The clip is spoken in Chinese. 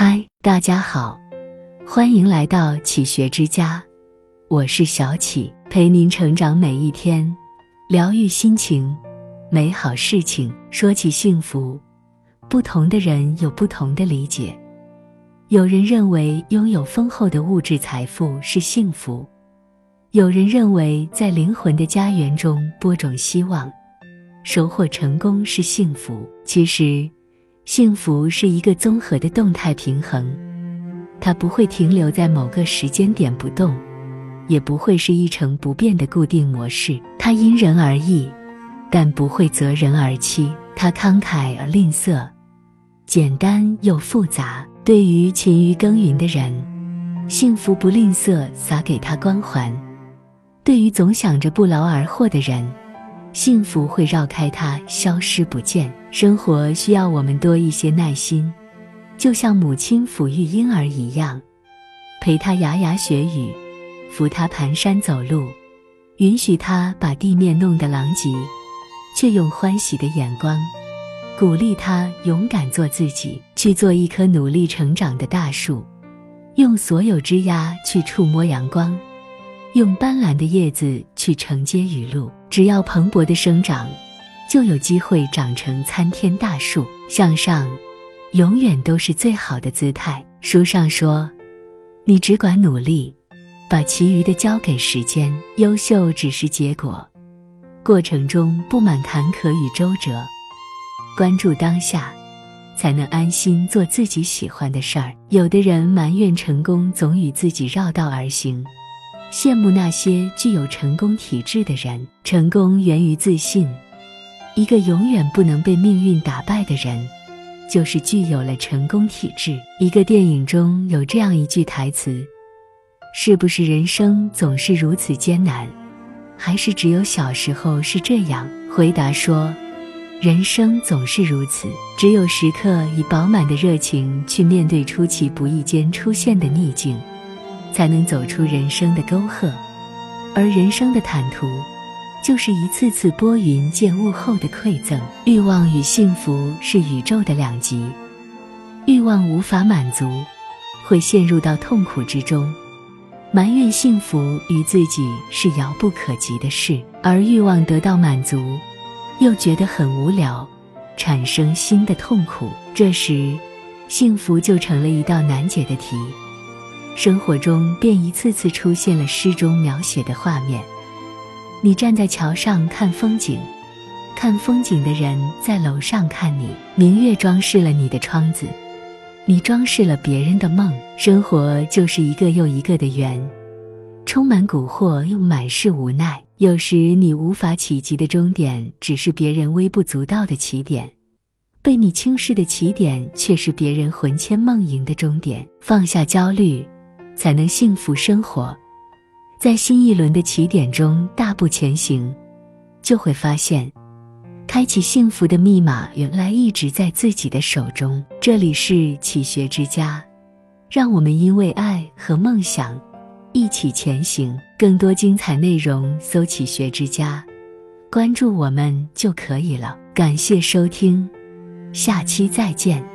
嗨，大家好，欢迎来到启学之家，我是小启，陪您成长每一天，疗愈心情，美好事情。说起幸福，不同的人有不同的理解。有人认为拥有丰厚的物质财富是幸福，有人认为在灵魂的家园中播种希望，收获成功是幸福。其实。幸福是一个综合的动态平衡，它不会停留在某个时间点不动，也不会是一成不变的固定模式。它因人而异，但不会择人而欺。它慷慨而吝啬，简单又复杂。对于勤于耕耘的人，幸福不吝啬撒给他光环；对于总想着不劳而获的人，幸福会绕开它，消失不见。生活需要我们多一些耐心，就像母亲抚育婴儿一样，陪他牙牙学语，扶他蹒跚走路，允许他把地面弄得狼藉，却用欢喜的眼光鼓励他勇敢做自己，去做一棵努力成长的大树，用所有枝桠去触摸阳光，用斑斓的叶子去承接雨露。只要蓬勃的生长，就有机会长成参天大树。向上，永远都是最好的姿态。书上说，你只管努力，把其余的交给时间。优秀只是结果，过程中布满坎坷与周折。关注当下，才能安心做自己喜欢的事儿。有的人埋怨成功总与自己绕道而行。羡慕那些具有成功体质的人。成功源于自信。一个永远不能被命运打败的人，就是具有了成功体质。一个电影中有这样一句台词：“是不是人生总是如此艰难？还是只有小时候是这样？”回答说：“人生总是如此，只有时刻以饱满的热情去面对出其不意间出现的逆境。”才能走出人生的沟壑，而人生的坦途，就是一次次拨云见雾后的馈赠。欲望与幸福是宇宙的两极，欲望无法满足，会陷入到痛苦之中；埋怨幸福与自己是遥不可及的事，而欲望得到满足，又觉得很无聊，产生新的痛苦。这时，幸福就成了一道难解的题。生活中便一次次出现了诗中描写的画面：你站在桥上看风景，看风景的人在楼上看你。明月装饰了你的窗子，你装饰了别人的梦。生活就是一个又一个的圆，充满蛊惑又满是无奈。有时你无法企及的终点，只是别人微不足道的起点；被你轻视的起点，却是别人魂牵梦萦的终点。放下焦虑。才能幸福生活，在新一轮的起点中大步前行，就会发现，开启幸福的密码原来一直在自己的手中。这里是启学之家，让我们因为爱和梦想一起前行。更多精彩内容，搜“启学之家”，关注我们就可以了。感谢收听，下期再见。